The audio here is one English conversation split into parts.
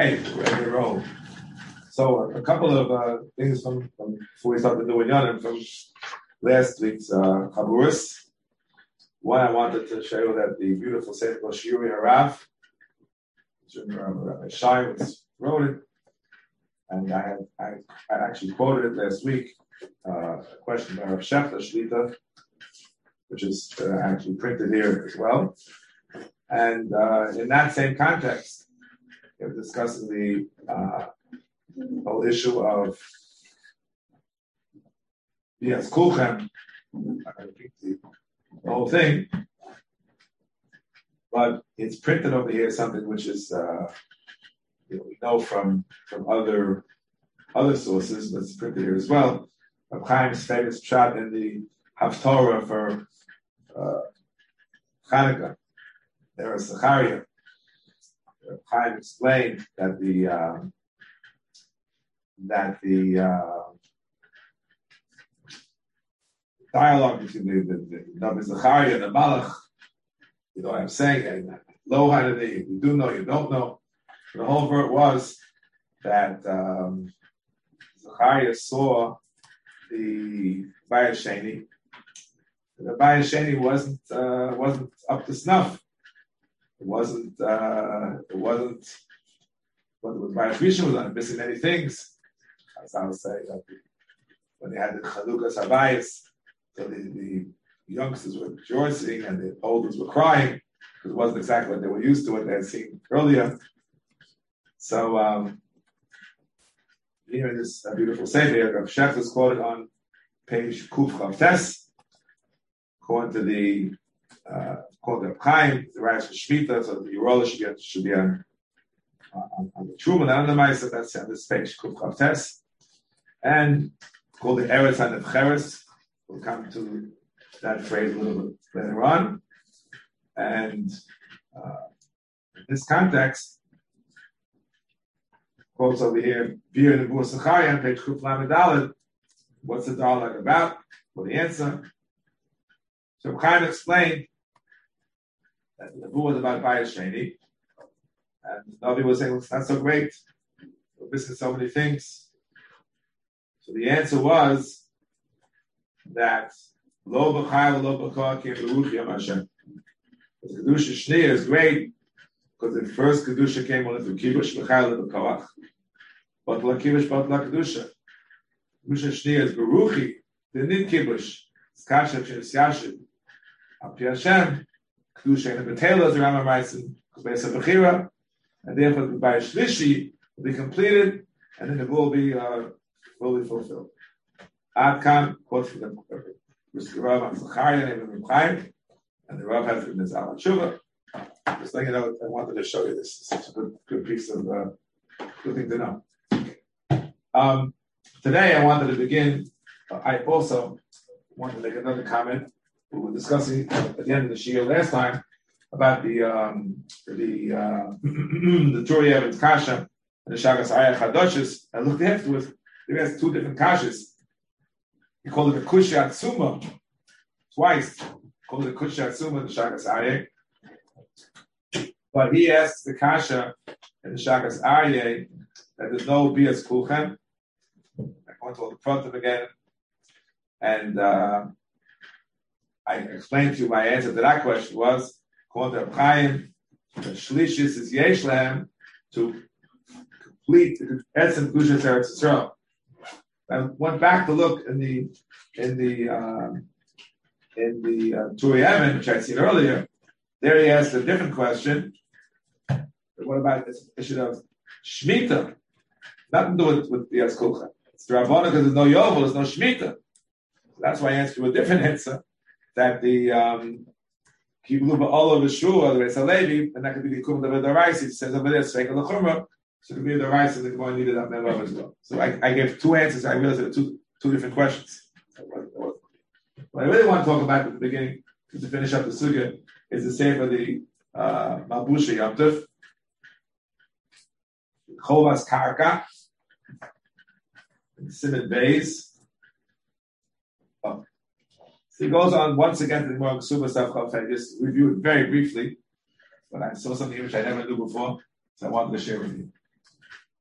Hey, ready to roll. So a couple of uh, things from, from before we start the new Yanim from last week's uh, Chaburis. One, I wanted to show you that the beautiful Sefer Shiri Harav, Rabbi Shai wrote it, and I had I, I actually quoted it last week. Uh, a question by Rav Shechter Shlita, which is uh, actually printed here as well. And uh, in that same context, we're discussing the uh, whole issue of yes, Kulchem, the whole thing. But it's printed over here something which is uh, you know, we know from from other other sources, but it's printed here as well. Of Chaim's famous shot in the Haftorah for uh, Hanukkah. There is Zechariah. Chaim explained that the um, that the uh, dialogue between the, the, the Nabi Zechariah and the Malach, you know what I'm saying? Low Hanani, you do know, you don't know. The whole word was that um, Zechariah saw the Bayasheni. The Bayasheni wasn't uh, wasn't up to snuff. It wasn't. Uh, it wasn't. What was my Baruch was on missing many things. As I was saying, that when they had the Chalukas Habayis, so the, the youngsters were rejoicing and the olders were crying because it wasn't exactly what they were used to, what they had seen earlier. So um, here in this uh, beautiful Rav Shechter is quoted on page Kuf Tes, according to the uh, called the Chaim, the Rash for Shmita, so the Yerola should be, should be on, on, on the Truman and on the Maisa, that's on this page, Kuf Chav Tes, and called the Eretz and the Cheres. We'll come to that phrase a little bit later on. And uh, in this context, quotes over here, Via the Buasachaya, page Kuf Lamed What's the dialogue about? Well, the answer. So Chaim explained the Nebuah was about Bayas Sheni, and Navi was saying, it's not so great. We're missing so many things. So the answer was that Lo B'chai Lo B'chai Kim Beruch Yom Hashem. The Kedusha Shni is great because the first Kedusha came only through Kibush B'chai Lo B'chai. But La Kibush But La Kedusha. Kedusha Shni is Beruchi. The Nid Kibush. It's Kasha Shnis Yashid. Al Hashem. Kedusha and the Betela, the Rambam writes in Kuzbeis Bechira, and therefore the Bayis Shlishi will be completed, and then it will be uh, fully fulfilled. Ad Kan, quote from the. Rav Zachariah, of Chaim, and the Rav has written this Alan Shuva. Just letting you know, I wanted to show you this. It's such a good, good piece of uh, good thing to know. Um, today, I wanted to begin. I also wanted to make another comment we were discussing at the end of the Shia last time about the um, the uh, the Turi Evans Kasha and the Shagas Ayah Chadoshes. I looked afterwards. He has two different kashas. He called it a Kusha Atsuma twice. He called it a Kusha Atsuma the Shagas Ayah. But he asked the Kasha and the Shagas Ayah that there's no Bias Kulchem. I went to the front of again. And uh, I explained to you my answer to that question was, according to Chaim, the Shlishis is Yeshlem to complete the Etzem Gushas Eretz Yisrael. I went back to look in the in the um, in the uh, Turi which I'd seen earlier. There he asked a different question. What about this issue of shmita? Nothing to do with, with the Eskulcha. It's the because there's no Yovel, there's no Shemitah. That's why I answered you a different answer that the um Kiblu all of the shul, the Reis Halevi, and that could be the Kum David Raisi. It says over there, the Chumrah, so it could be the Raisi, and the Gemara needed that Melav as well. So I, I gave two answers. I realized there were two, two different questions. What I really want to talk about at the beginning, to finish up the Sugya, is the same for the uh, Mabusha Yamtiv, Chovas Karka, Simon Bays, so he goes on once again to the Gemara Super stuff. I just review it very briefly, but I saw something which I never knew before, so I wanted to share with you.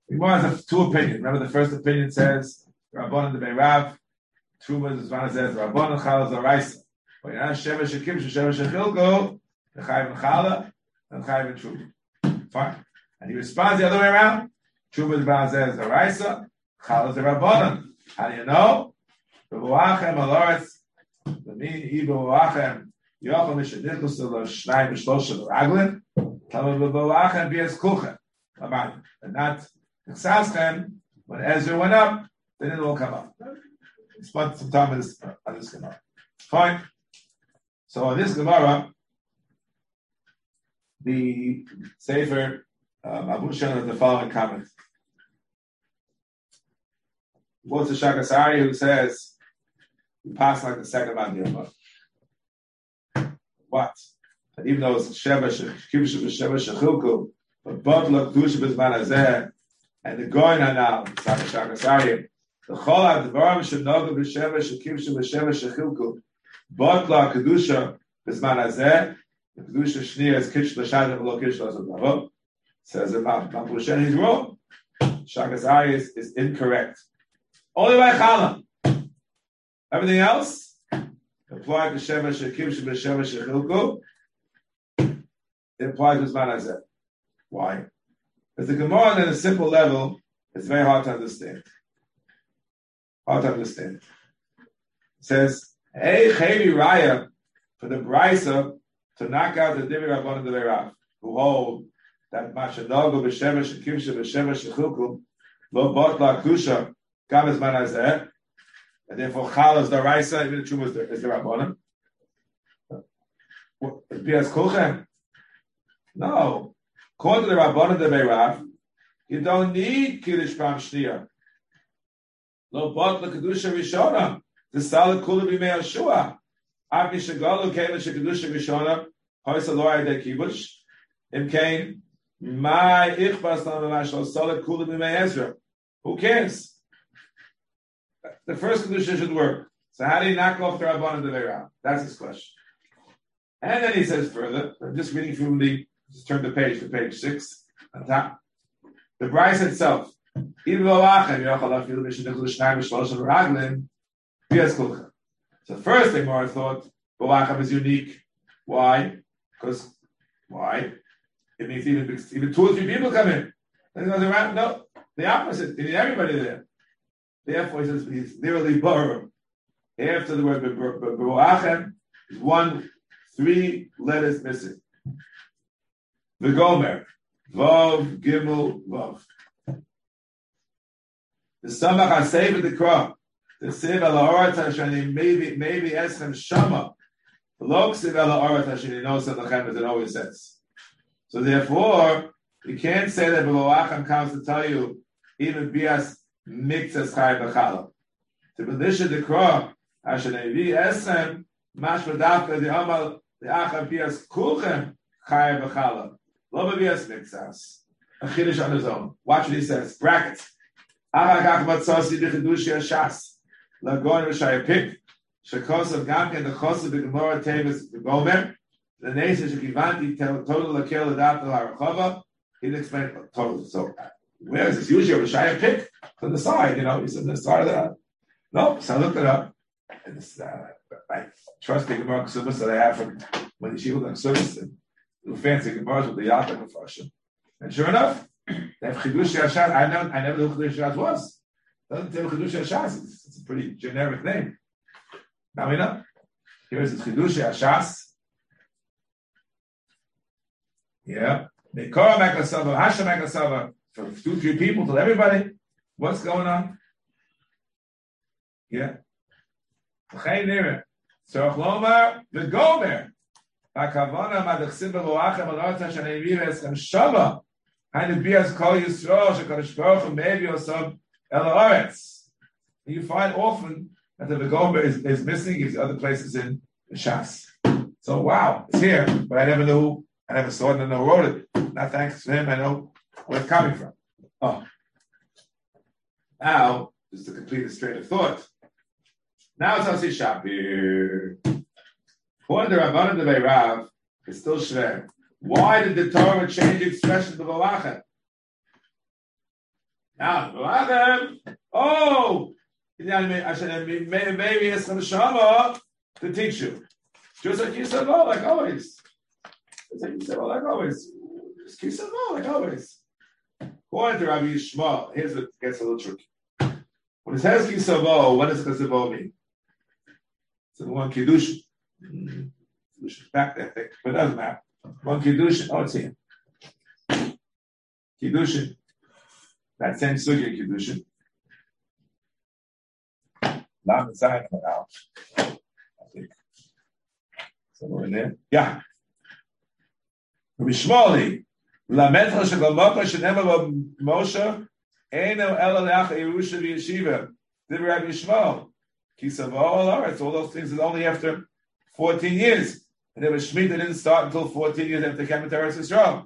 The Gemara has two opinions. Remember, the first opinion says Rabban the Beirav, Truma one says Rabban Chala Zaraisa. But you know, Sheva Shekim Sheva Shechilgo, the Chayv and Chala, and Chayv and Truma. Fine. And he responds the other way around. Truma is says Zaraisa, Chala Rabbanon. How do you know? The mean Ibo Bebuachem, And not Chsaschem, when Ezra went up, they didn't all come up. Spent some time on this, on this Gemara. Fine. So on this Gemara, the Sefer um, Abu Shem the following comment. What's the Shakasari who says pass like the second Magdalena? What? That even though it's Sheva Shechilku, but Butler Dusha Bizman Azeh, and the Goin Hanal, Shakasari, the Chol Advarim Shenogu B'Sheva Shekivshu B'Sheva Shechilku, Butler Kedusha Bizman Azeh, the Kedusha Shnia is Kish L'Shad and Lo Kish L'Azot Says that Mapushen, he's wrong. Shakasari is, is incorrect. Only by Chala. Everything else, apply Shekim Sheba Sheva Shechilku, it applies to Zman Why? Because the Gemara on a simple level is very hard to understand. Hard to understand. It says, Hey, Chevi Raya, for the Brisa to knock out the Divi Rabban the Rav, who hold that Mashadago B'Sheva Shekim Sheba Sheva Shechilku, Lo Bot La Kusha, Gam is man hazeh, and therefore Chal is the Raisa, even the Truma is the, the Rabbanim. Bias Kulchem? No. According to the Rabbanim the Beirav, you don't need Kiddush Pam Shnia. Lo bot le Kedusha Rishona, the Salah Kula B'mei Yeshua. Av Mishagalu Keva Shekadusha Rishona, Hoysa Lo Ayde Kibush, Im Kain, my Ichbas Lam Salah Kula B'mei Ezra. Who cares? The first condition should work. So how do you knock off the Rabban and the Ve'ra? That's his question. And then he says further, I'm just reading from the, just turn the page to page six, on top. The Bryce itself, so first thing Mara thought, Balacham is unique. Why? Because, why? It means even, even two or three people come in. And goes around, no, the opposite. You need everybody there. Therefore, he says he's nearly borrow. After the word Beruachem, is one, three letters missing. The Gomer, Vav, Gimel, Vav. The Samach HaSev the Krah, the Sev Al Ha'orat Hashani, maybe, maybe Eschem Shama, the Lok Sev Al Ha'orat Hashani, knows that Lachem, as it always says. So therefore, you can't say that Beruachem comes to tell you, even Bias mitzvahs chay b'chala. To belisha dekra, asher nevi esem, mash v'davka the amal, the achav bias kulchem chay b'chala. Lo b'bias mitzvahs. A chiddush on his own. Watch what he says. Brackets. Aha kach matzasi b'chidushi hashas. Lagoin v'shaya pik. Shekosav gamken the chosav b'gemora tevis b'gomer. The nation shekivanti total lakel adat al He'll explain total. So where is this? Usually a Rishaya pick to the side, you know, he's on the side of the. No, so I looked it up. And this, uh, I trust the Gemara Ksubas that I have from when the Shiva Ksubas and the fancy Gemaras with the Yata Mefashim. And sure enough, they have Chidush Yashad. I never, I never knew who Chidush Yashad was. Doesn't tell Chidush Yashad. It's, it's a pretty generic name. Now we know. Here's the Chidush Yashas. Yeah. Mekora Makasava, Hashem Makasava from two, three people to everybody. What's going on? Yeah. So Lomar the Gomer. Hakavana madachsim beloachem alota shanevir eschem shava. Hainu bias kol yisrael shekadosh baruch hu mevi osam el haaretz. You find often that the Gomer is, is missing. Is other places in the Shas. So wow, it's here, but I never knew. I never saw it and never wrote it. Not thanks to him. I know where it's coming from. Oh. Now, to complete the train of thought. Now it's Asi Shapir. To it's still. Why did the Torah change the expression of Balachet? Now, oh, maybe it's the Shama to teach you. Just like you said, oh, like always. Just like you said, oh, like always. Just keep like always. According to Rabbi Yishmael, here's what gets a little tricky. When it says kisavo, what does kisavo mean? So the one kiddush, kiddush back there, thing, but it doesn't matter. One kiddush, oh, it's here. Kiddushin, that same sugya kiddushin. Inside of now. I think somewhere in there. Yeah. Rabbi Shmoli, למדך שגלמוקה שנאמר במשה, אינו אלא לאח ירושה וישיבה. Did Rabbi Yishmael. Kisavo al all those things is only after 14 years. And then Shemitah didn't start until 14 years after Kemet Eretz Yisrael.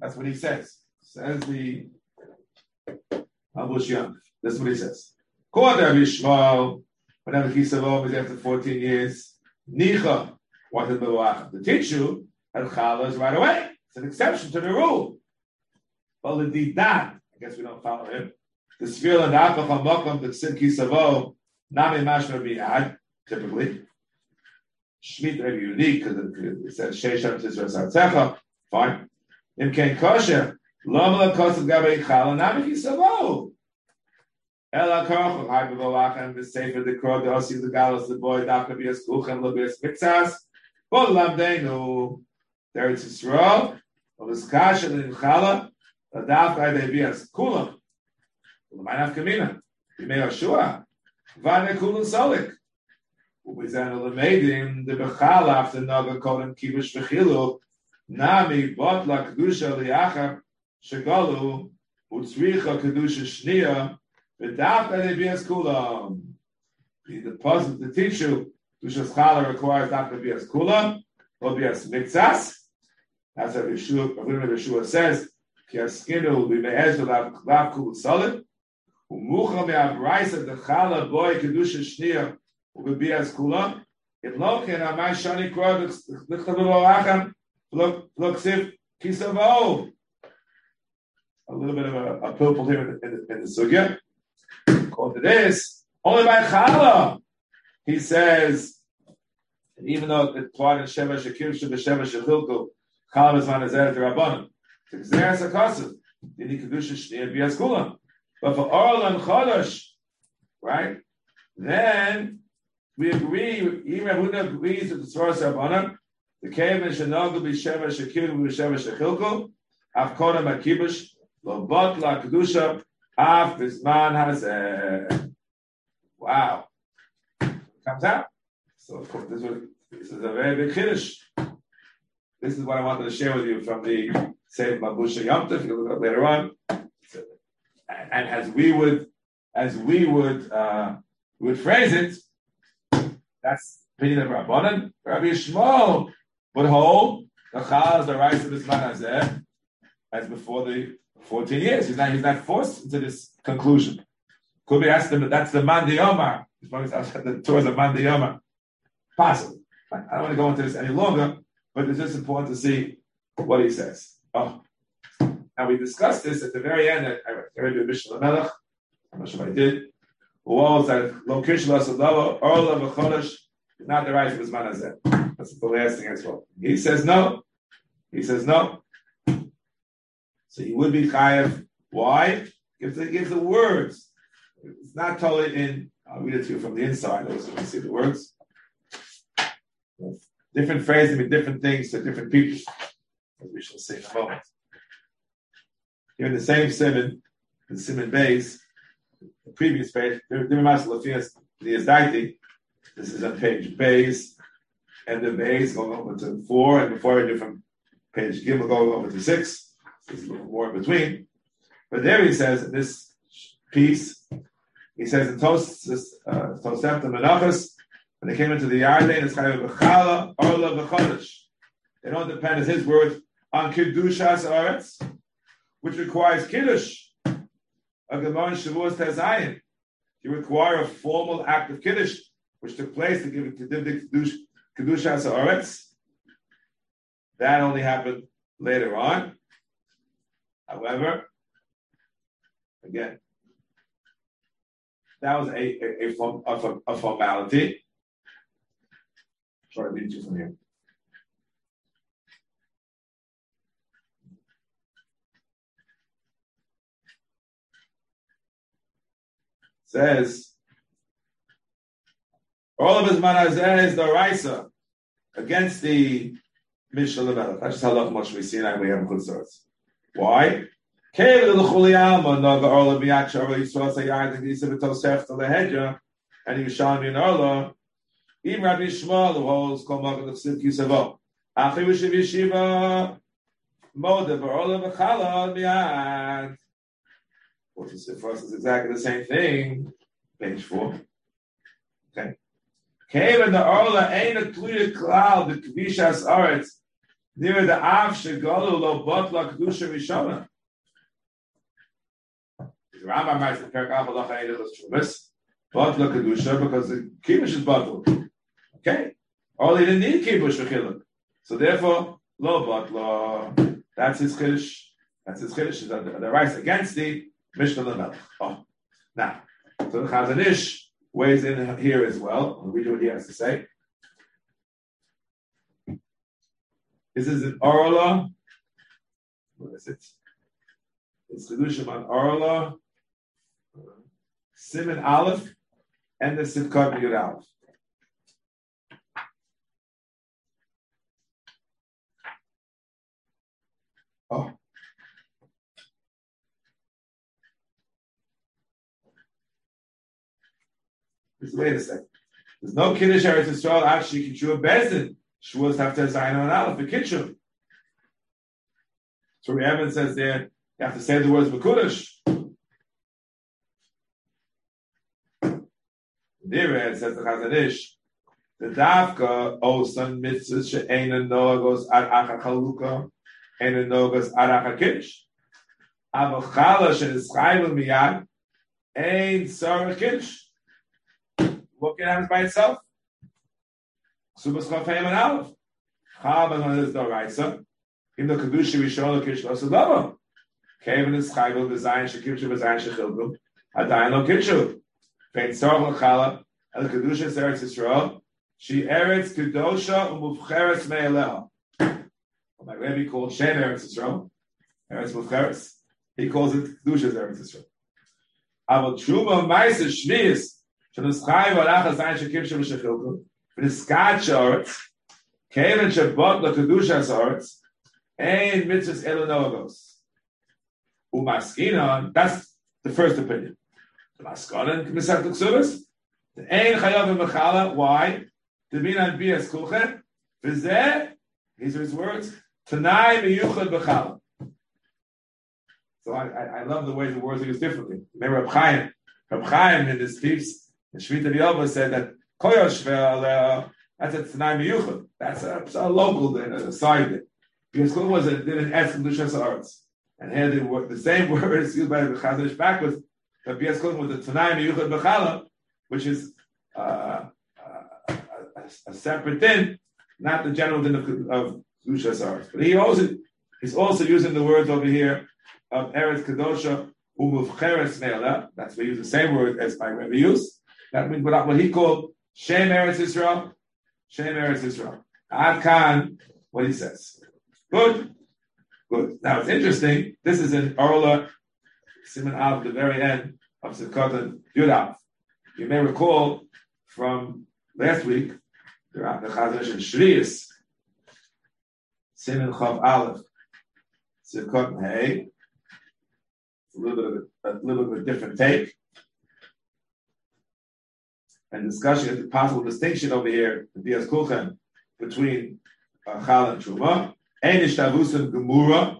That's what he says. Says the Abush Young. That's what he says. According to Rabbi Yishmael, whenever Kisavo is after 14 years, Nicha wanted to teach you, and Chala is right away. It's an exception to the rule. Well, indeed, that, I guess we don't follow him. The Svir and Apach HaMokom, the Sim Kisavo, Nami Mashma Biyad, typically. Shmit may be unique because it says Sheshem Tizra Sartzecha. Fine. Im Ken Kosher, Lomla Kosav Gabe Chala, Nami Kisavo. Ela Koch, Hai Bavachem, the Sefer, the Krod, the Osi, the Galos, the Boy, Daka Bias Kuchem, Labias Mixas, Bol Lamdenu, Eretz Yisrael, of his kasha in chala, a dafka they be as kulam. The mine of kamina. We may Yeshua. Vane kulam solik. We zayn the medim the bechala after naga kolam kibush v'chilu. Nami bot la kedusha liachar shegalu utzricha kedusha shnia v'dafka they be as kulam. The puzzle to teach you, Dushas Chala requires dafka to be as kulam, or be as mitzas, that's what Yeshua, Yeshua says, Ki askinu me'ez v'lav kul solid, u'mucha me'avraisa dechala boy kedusha shnia u'bebi as kula, in loken amai shani kro l'chtavu v'lacham l'ksiv kisavo. A little bit of a, a purple here in, in, in the sugya. Called to this, only by chala, he says, even though the part in Sheva Shekir Sheva Shechilku, Chalav is man ezer rabbanim. To gzeres akasav, dini kedusha shnei kulam. But for oral and chodosh, right? Then we agree. Even Yehuda agrees with the source rabbanim. The cave in shenogu b'sheva shekir b'sheva shechilku. Av kodam akibush lo bot la kedusha af bisman hazeh. Wow, comes out. So of course, this, is a very big chiddush. This is what I wanted to share with you from the Seif Mabusha Yom. You look up later on. And as we would, as we would, uh, would phrase it, that's opinion of Rabbanan. Rabbi Yishmael would hold the Chal the rights of this as before the 14 years. He's not, he's not forced into this conclusion. Could be asked him, that's the man the Yomar. The towards the man the Yomar. Possible. I don't want to go into this any longer but it's just important to see what he says. Um, oh. Now we discussed this at the very end. I, I read the Mishnah Melech. I'm not sure if I did. Was that location lasadava all of a chodesh not the right of his manazeh. That's the last thing as well. He says no. He says no. So he would be chayev. Why? Gives the the words. It's not totally in. I'll read it to you from the inside. You see the words different phrases mean different things to different people, as we shall see in a moment. Here in the same simon, the simon base, the previous page, the this is on page base, and the base going over to four, and before a different page Gimel going over to six. There's a little more in between. But there he says this piece, he says in Tosefta uh, Menachas, when they came into the Yarden, it's Chayav B'chala, Orla B'chodesh. They don't depend, as his word, on Kiddushas Aretz, which requires Kiddush. A Gemara Shavuos Tezayin. You require a formal act of Kiddush, which took place to give it to Kiddush Kiddushas Aretz. That only happened later on. However, Again, that was a a, a, a, a formality. You from here. Says all of his manazeh is the Raisa against the Mishnah Lemelech. That's just how much we see and we have good source. Why? And he was showing me an Orla. Even Rabbi Shmuel, the holds Magen of Yeshiva, V'chala. What is for us is exactly the same thing. Page four. Okay. Came in the Orla, cloud, the Kvishas Aretz, near the Av Shegolu Lo Botla Rishona. The Rambam writes in Perak Av Eidelos Chumas, Botla Kedusha, because the Kibush is. Okay? Or they didn't need Kibush for Chiluk. So therefore, Lo Botla, that's his Kiddush. That's his Kiddush. The, the rights against the Mishnah Lamel. Oh. Now, so the Chazon Ish weighs in here as well. I'll read what he has to say. This is an Orla. What is it? It's Chedushim on Orla, Simon Aleph, and the Sivkot Yud Aleph. Oh. Wait a second. There's no Kiddush Eretz Yisrael actually Kiddush Bezin. Shavuos have to sign on Aleph, the Kiddush. So Evan says there, you have to say the words Bekudosh. There it says the Chazon Ish, the Davka, O son mitzvahs she'ena nogos ad acha chaluka, ena nogos ad acha kiddush. Avochala she'nischayvel miyad, ein sarah kiddush. What can happen by itself? Subas Chafayim and Aleph. Chab and is the Raisa. In the Kedusha Rishon Kish Lo Sadava. Kevin is Chayvel Bezayin Shekivshu Bezayin Shechilgum. Adayin Lo Kishu. Fein Tzorach L'chala. El Kedusha is Eretz Yisrael. She Eretz Kedosha Umufcheres Me'eleha my Rebbe called Shem Eretz Yisrael, Eretz Mucheres. He calls it Kedusha's Eretz Yisrael. Aber Tshuva Meise Shvius, Shadus Chai Valach Shekim Shem Shechilku, V'niskat Sheretz, Kevin Shebot La Kedusha's Eretz, Ein Mitzvahs Elu Noagos. Umaskinon, that's the first opinion. The Umaskinon, Kmisat The Ein Chayav Mechala, why? Deminan Bias Kuchen, V'zeh, these are his words, Tanai miyuchad b'chal. So I, I, I, love the way the words are used differently. Remember Reb Chaim, Reb Chaim in his piece, the Shmita Yelva said that koyosh ve'al, that's a Tanai miyuchad. That's a, a local thing, a side thing. Because Kul was a, didn't ask in Lushas Arts. And here they were, the same word is used by the Chazon Ish backwards, that B.S. Kulim was the Tanai Miyuchad Bechala, which is uh, uh, a, a, separate din, not the general din of, of but he also, he's also using the words over here of Eretz Kadosha, Umuvcheres Me'ala. That's we use the same word as by Rebbe use. That means what, he called Shem Eretz Israel. Shem Eretz Israel. Ad what he says. Good. Good. Now it's interesting. This is in Orla Simon Av, the very end of Sukkot Yudav. You may recall from last week, the Chazash and Shrius, Simon Chav Aleph, Hey. It's a little bit of a, a little bit of a different take and discussion the possible distinction over here, the Kulchen, between uh, and Truma. And Ishtavusim Gemura,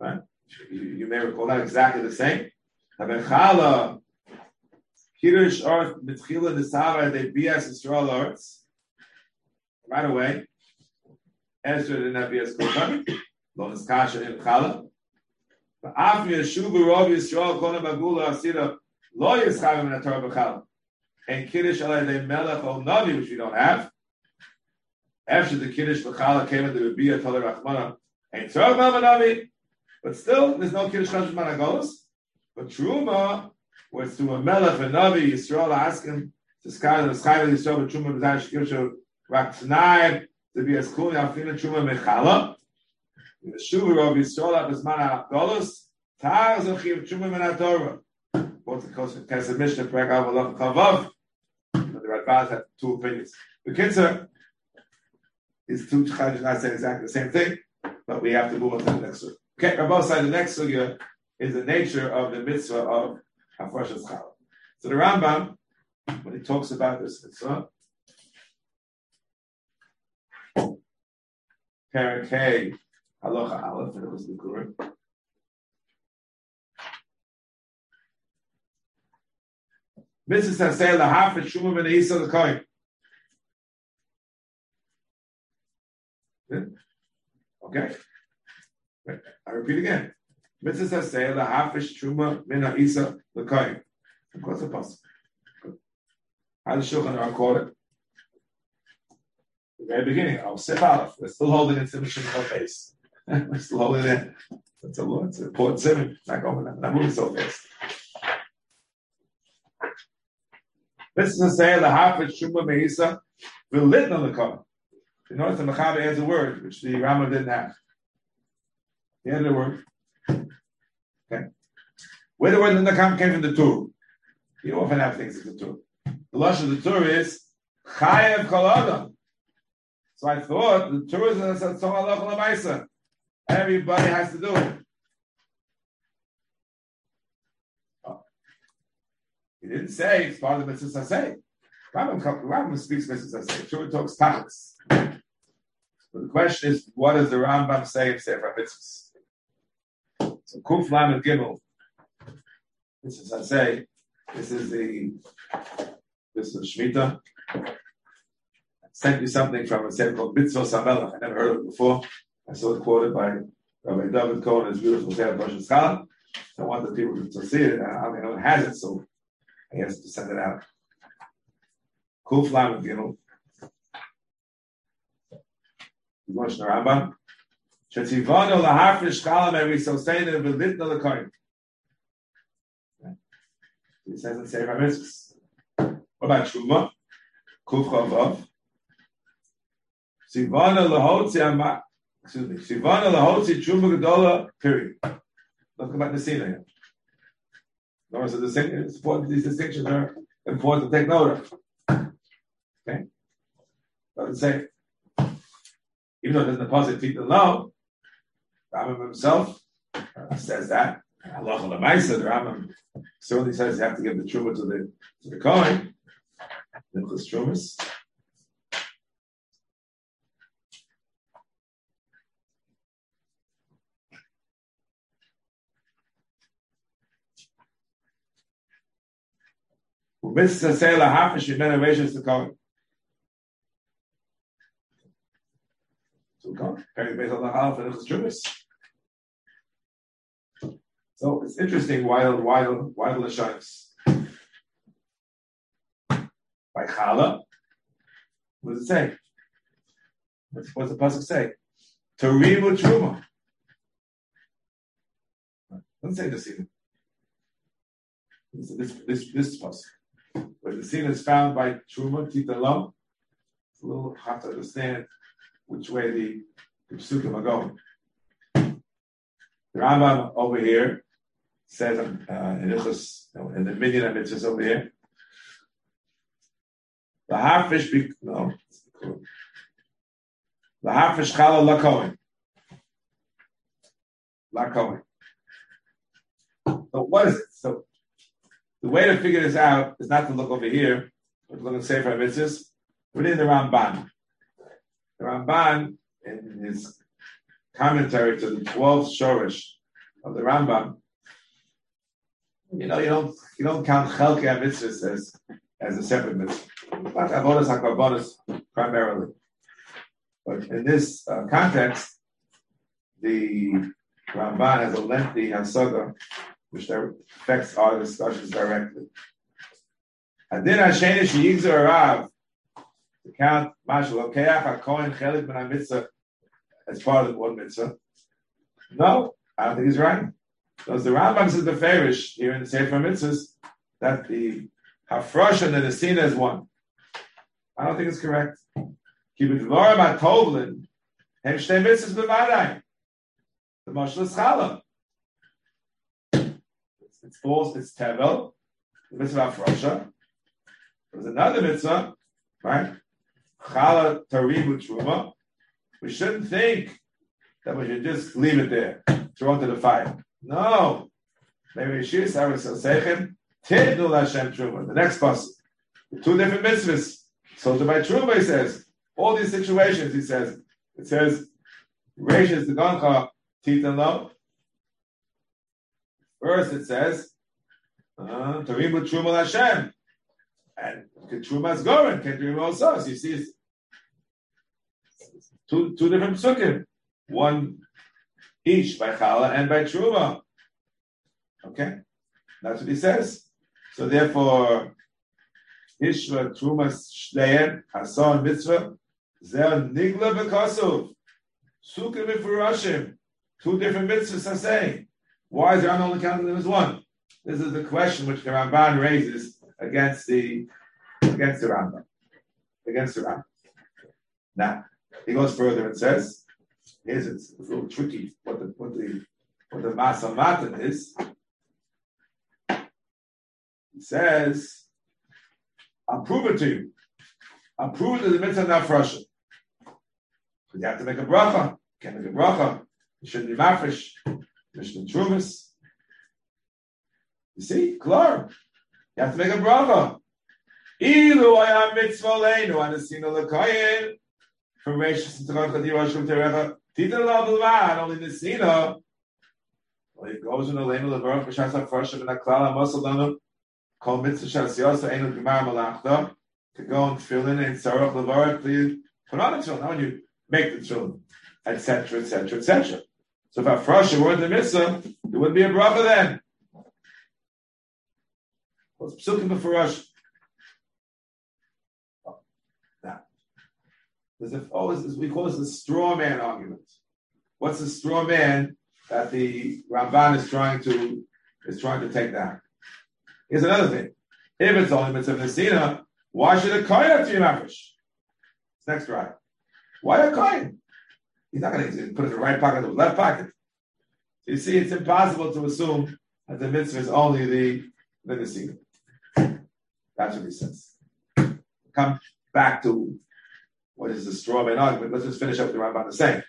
right? You, may recall that exactly the same. Chala, Kiddush Earth, Mitchila Nisava, they Bias Israel Arts. Right away. Ezra didn't have Bias Kulchen. Lo Niskasha in Chala. After Yeshuva Rov Yisrael, Kona Magula Asira, Lo Yischavim in a B'Chala and Kiddush Alei Melech Ol Navi, which we don't have. After the Kiddush B'chala came into the Bia Tali Rachmana, and Tzor Navi, but still there's no Kiddush Chashush Managolos. But Truma was to a Melech and Navi, Yisrael ask him to sky the sky of Yisrael, but Truma actually Yisrael, Rak Tanaim, to be as cool, Yafina Truma Mechala. In the Shuva of Yisrael, at Bisman HaGolus, Tar Zochiv Truma Min HaTorah. What's the cause of Kesef Mishnah, Perek Av Chavav. The Radbaz had two opinions. The Kitzur is two Chajj not saying exactly the same thing, but we have to move on to the next one. Okay, Rabbi said the next sugya is the nature of the mitzvah of Hafrashas Challah. So the Rambam, when he talks about this mitzvah, Parak K, Halacha Aleph, and it was the Guru. Mitzvah say the half of Shuma ben Isa the Kohen. Okay. I repeat again. The half of Shuma ben Isa the Kohen. Of course, possible. How does Shulchan Aruch call it? The very beginning, I'll sit out. We're still holding it to the Shulchan face. We're still holding it. It's a, lot. it's an important simon. Not going, not moving so fast. This is to say the Hafid Shuma Meisa will lit on the cover. You notice the Mechaber adds a word which the Rama didn't have. He added a word. Okay. Where the word in the Kam came from the Tur. You often have things in the Tur. The lush of the Tur is Chayev Kol So I thought the Tur is a Song Allah Everybody has to do it. He didn't say it's part of the mitzvah say. Rambam, Rambam speaks mitzvah say. Sure, talks tachlis. But the question is, what does the Rambam say in Sefer Mitzvahs? So Kuf and Gimel. This is I say. This is the this is Shmita. I sent you something from a set called Mitzvah Samelach. I never heard of it before. I saw it quoted by Rabbi David Cohen, his beautiful Sefer Rosh Scholar. I want the people to see it. I mean, it has it, so I has to send it out. Kuf Lam Gimel. Rosh Rambam. Shetzivano laharfish kalam every v'litna l'koyin. He says in Sefer. What about Shuma? Kuf. Sivana lahotzi amma. Excuse me. Sivana lahotzi Shuma gedola. Period. About the scene here. Notice the important, these distinctions are important to take note of. Okay? Doesn't say, even though it doesn't deposit feet alone, Rambam himself uh, says that. Allah the Rambam certainly says you have to give the truma to the to the coin, the trumas. Mitzvah say lahafish imena reishes the kohen. So it's trumas. So it's interesting while while the shines by chala. What does it say? What's, what's the pasuk say? Torimu truma. Doesn't say the scene. This this this, this pasuk. But the sin is found by Truma, Tita Lo. It's a little hard to understand which way the, the psukim are going. The Rambam over here says uh, in, Ichus, in the Minyan of Mitzvahs over here, the harfish be, no, the harfish chala lakoin. Lakoin. So what is it? So the way to figure this out is not to look over here, but to look at Sefer Mitzvahs. Read the Ramban. The Ramban, in his commentary to the 12th Shorish of the Rambam, you know, you don't you don't count Chelke Mitzvahs as, as a separate mitzvah. But Avodas primarily. But in this uh, context, the Ramban has a lengthy Hasaga which affects our discussions directly. Adin Hasheni Sheyigzer Rav to count Mashal Okeach HaKohen Chelik Ben HaMitzvah as part of the one mitzvah. No, I don't think he's right. Because the Rambam says the Farish here in the Sefer Mitzvahs that the Hafrosh and the Nesina is one. I don't think it's correct. The Mashal is Chala. It's false, it's Tevel, the Mitzvah Hafrosha. There's another Mitzvah, right? Chala Tarimu Truma. We shouldn't think that we should just leave it there, throw it to the fire. No. Maybe Yeshua Sarah Sechem, Tidnu Lashem Truma. The next bus. Two different mitzvahs. So to by Truma, he says, all these situations, he says, it says, Rashis the Goncha, Titan Lo. First it says, uh, Tarimu Truma Lashem. And Truma is Goren, can also. So you see, it's two, two different psukim. One each by Chala and by Truma. Okay? That's what he says. So therefore, Ishva, Truma, Shleim, Hasan, Mitzvah, Zer, Nigla, Bekosov, Sukkah, Mifurashim. Two different mitzvahs are saying. Why is there only counting them as one? This is the question which the Ramban raises against the against the Rambam. Against the Rambam. Now, he goes further and says, here's it's a little tricky what the what the what the Masa Matan is. He says, I'll prove it to you. I'll prove it to the mitzvah not Russian. But you have to make a bracha. Can't make a bracha. You shouldn't be mafresh. Mishnah Trumas. You see, klar. You have to make a bracha. Ilu ayam mitzvah leinu anasino lekayin from Reish to Chadir Hashum Terecha Titan La Bilvad only the Sina. Well, it goes in the lane of the B'Shas HaFarshim and HaKlal HaMosel Lanu Kol Mitzvah Shas Yosa Einu Gemar Malachta to go and fill in and Sarach Levarach to put on the children, when you make the children, etc., etc., etc. So if Hafrashim weren't the Mitzvah, there wouldn't be a bracha then. What's Psukim B'Farash? There's a, always, oh, we call this the straw man argument. What's the straw man that the Ramban is trying to is trying to take down? Here's another thing. If it's only mitzvah nesina, why should a kohen have to be mafresh? Next right. Why a kohen? He's not going to put it in the right pocket or the left pocket. So you see, it's impossible to assume that the mitzvah is only the nesina. That's what he says. Come back to what is the straw man argument? Let's just finish up with the Ramban the same.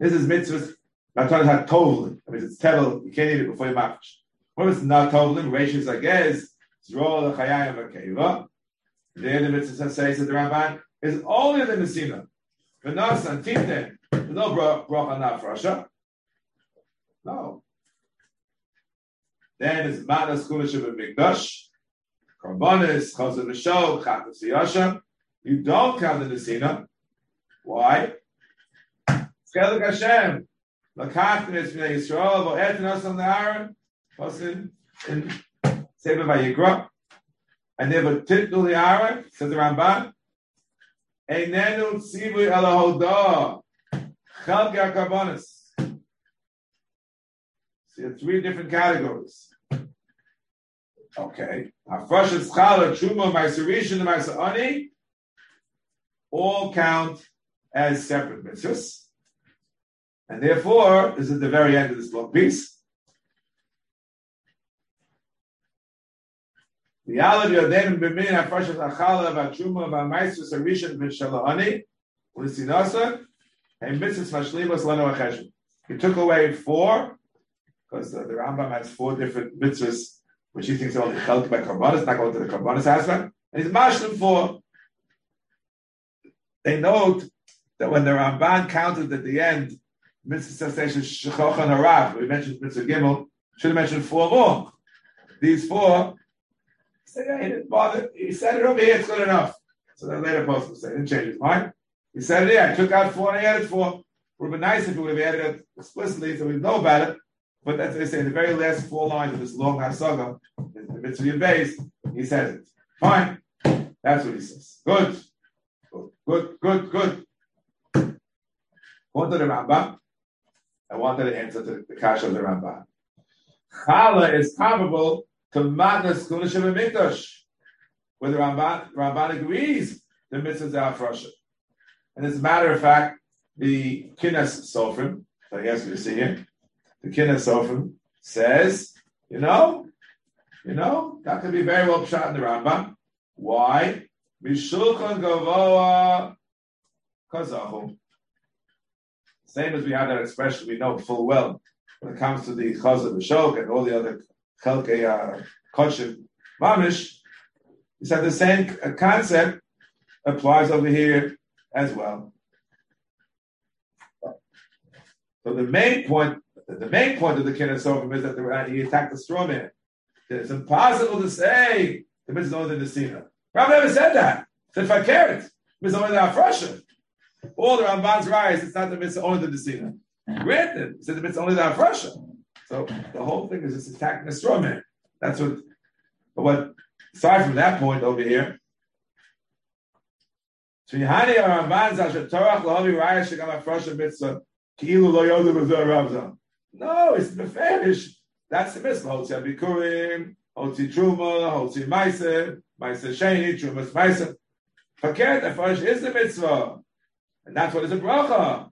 This is mitzvah. Matan had tovlin. I mean, it's tevel. You can't eat it before you mafish. What it's not tovlin? Rashis, I guess. Zrol lechayayim akeva. There the mitzvah says that the Ramban is only the Messina. Santine. There's no bracha Russia. No. Then it's Manas Kulashim of Mikdash. Karbonis, Chazar Mishal, Chatas Yasha. You don't count the Nesina. Why? Chelik Hashem. Lakachtim es min Yisrael, vo'et nos on the Aaron. Person in Sefer Vayikra. And they were titnul the Aaron, says the Ramban. Einenu tzivui ala hodah. Chelke HaKarbonis. See, three different categories. Okay. Hafrosh Chala, Truma, and Maisa'ani all count as separate mitzvahs. And therefore, this is the very end of this long piece. The Yalad Yodenim B'min HaFashas Achala V'Atruma V'Amaisus Arishan and Mashlimas. He took away four, because the, the Rambam has four different mitzvahs, which he thinks are only held by Karbanis, not going to the Karbanis aspect. And he's mashlim four. They note that when the Ramban counted at the end, mitzvah cessation shechoch and harav, we mentioned mitzvah gimel, should have mentioned four more. These four, he said, yeah, didn't bother. He said it over here, it's good enough. So then later post will say, didn't change his mind. He said it here, I took out four and I added four. It would have been nice if we would have added it explicitly so we know about it. But that's what they say, the very last four lines of this long Hasaga, the mitzvah base, he says it. Fine. That's what he says. Good. Good, good, good. Go to the Rambam. I wanted to answer to the Kasha of the Rambam. Chala is comparable to madness Kuna Mikdash, where the Ramban, Ramban agrees the mitzvahs are Afrasha. And as a matter of fact, the Kinnes Sofrim, I guess we see here, the Kinnes Sofrim says, you know, you know, that could be very well shot in the Rambam. Why? Mishulchan Gavoa Kazahu. Same as we have that expression, we know full well when it comes to the Chaz of the Shok and all the other Chelke Koshim Mamish. He said the same concept applies over here as well. So the main point, the main point of the Kiddush Sofim is that the, he attacked the straw man. It's impossible to say the mitzvah is only the Nesina. Rabbi never said that. He said Fakert. Mitzvah only the Afrasha. All the Ramban's rise, it's not the mitzvah only the Nesina. Granted, he said the mitzvah only the Afrasha. So the whole thing is just attacking the straw man. That's what, but what, aside from that point over here, no, it's the fetish. That's the mitzvah. Hotzi Abikurim, Hotzi Truma, Hotzi Maise, Maise Sheni, first is the mitzvah. And that's what is a bracha.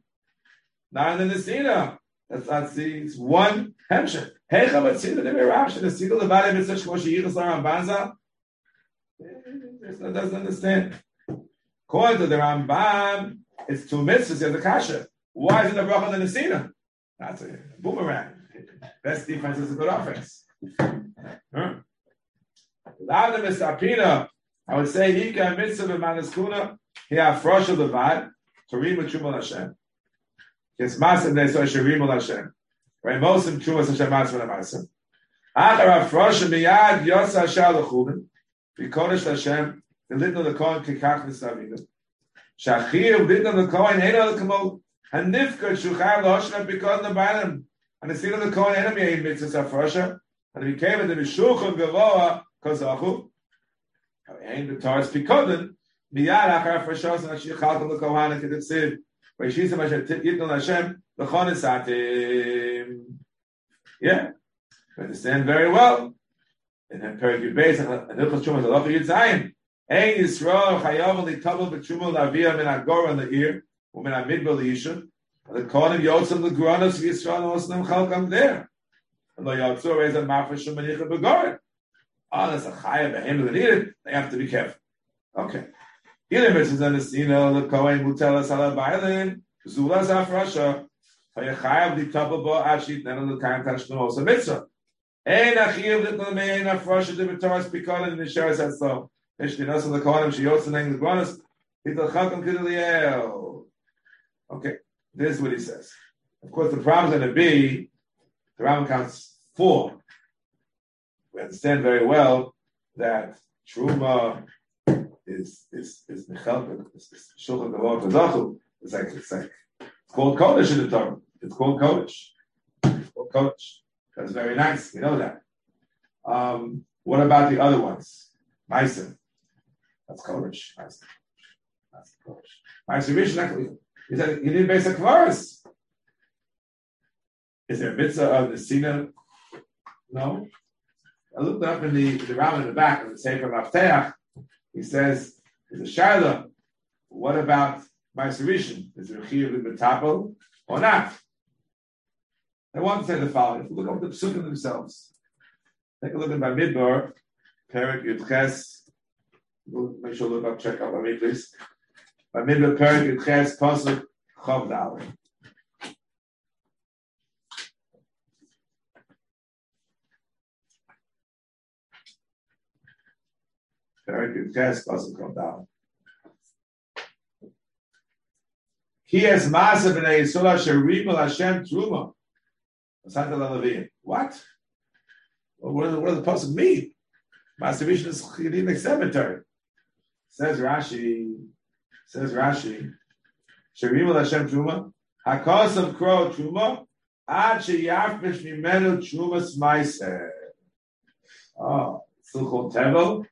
Not in the Nesina. That's not the it's one hemshech. Hecha Matzina the Mirash, the Sigil of Valley Mitzvah Shkosh Yichas Laram Banza. Doesn't understand. According to the Rambam, it's two mitzvahs in the kasha. Why is it a bracha the Nesina? That's a boomerang. Best defense is a good offense. Without the Mr. I would say Ika mitzvah b'manaskuna, he have frosh of the vad, to read with Hashem. Yes, masim ne so shirim Hashem. Right, mosim trumas Hashem masim and masim. Achar afrosh miyad yosa shal lechulin, v'kodesh Hashem, v'litno lekohen kikach nisavinu. Shachir v'litno lekohen eino lekamo, hanifka shuchav l'hoshna b'kod nebanim, and the seed of the Kohen enemy in mitzvah afrosha, and he came in the Mishulchan Gavoa Kozachu, and the Taurus Pikodin, miyad achar afroshos and ashir chalkal l'kohan Yeah, you understand very well. And then Perik Yudbeis and Hilchos Shumas Aloch Yitzayim. Ein Yisrael chayav l'tabel b'tshumah l'aviyah min agor l'ir, u'min amidbar l'yishun, the Kohanim Yotzim the Granos Yisrael Osnim Chalkam there. And the Yotzur is a Mafresh Manicha Begorin. Oh, that's a Chaya Behem that. They have to be careful. Okay. The the Kohen Salabailin, Zulas Afrasha, Chayachayav the Ashit, the Tashman also Achiv the the the Hatzlo. Mishkinas of the Kohanim Shiyotzim the Granos, Hital Chalkam Kidaliel. Okay. This is what he says. Of course, the problem is going to be the Rambam counts four. We understand very well that Truma is is is Mechelbek, is Shulchan Gavot Kazachu. It's like it's like it's called Kodesh in the Torah. It's called Kodesh. It's called Kodesh. That's very nice. We know that. Um, what about the other ones? Meiser. That's Kodesh. Meiser. That's Kodesh. Meiser Rishon he said, you need basic kvaris. Is there a mitzvah of the Sina? No. I looked up in the the round in the back of the Sefer Mafteach. He says, "Is a shaila. What about Ma'aserishin? Is there a chiyuv in Betapel or not?" I want to say the following: If you look up the psukim themselves. Take a look at my midbar, Perik Yudches. Make sure look up, check out by me, please. Bamidbar Perik Yudches Pasuk Chav Dalet. Perik Yudches Pasuk Chav Dalet. He has Masa b'nei Yisula Sheribel Hashem Truma. What? What, does, what does the pasuk mean? Masturbation is Chidin cemetery. Says Rashi, Says Rashi, Sherim Hashem Truma, Hakos of Kro Truma, Ad Sheyafmish Mimenu Truma Smaiser. Oh, ah, still called Tevel.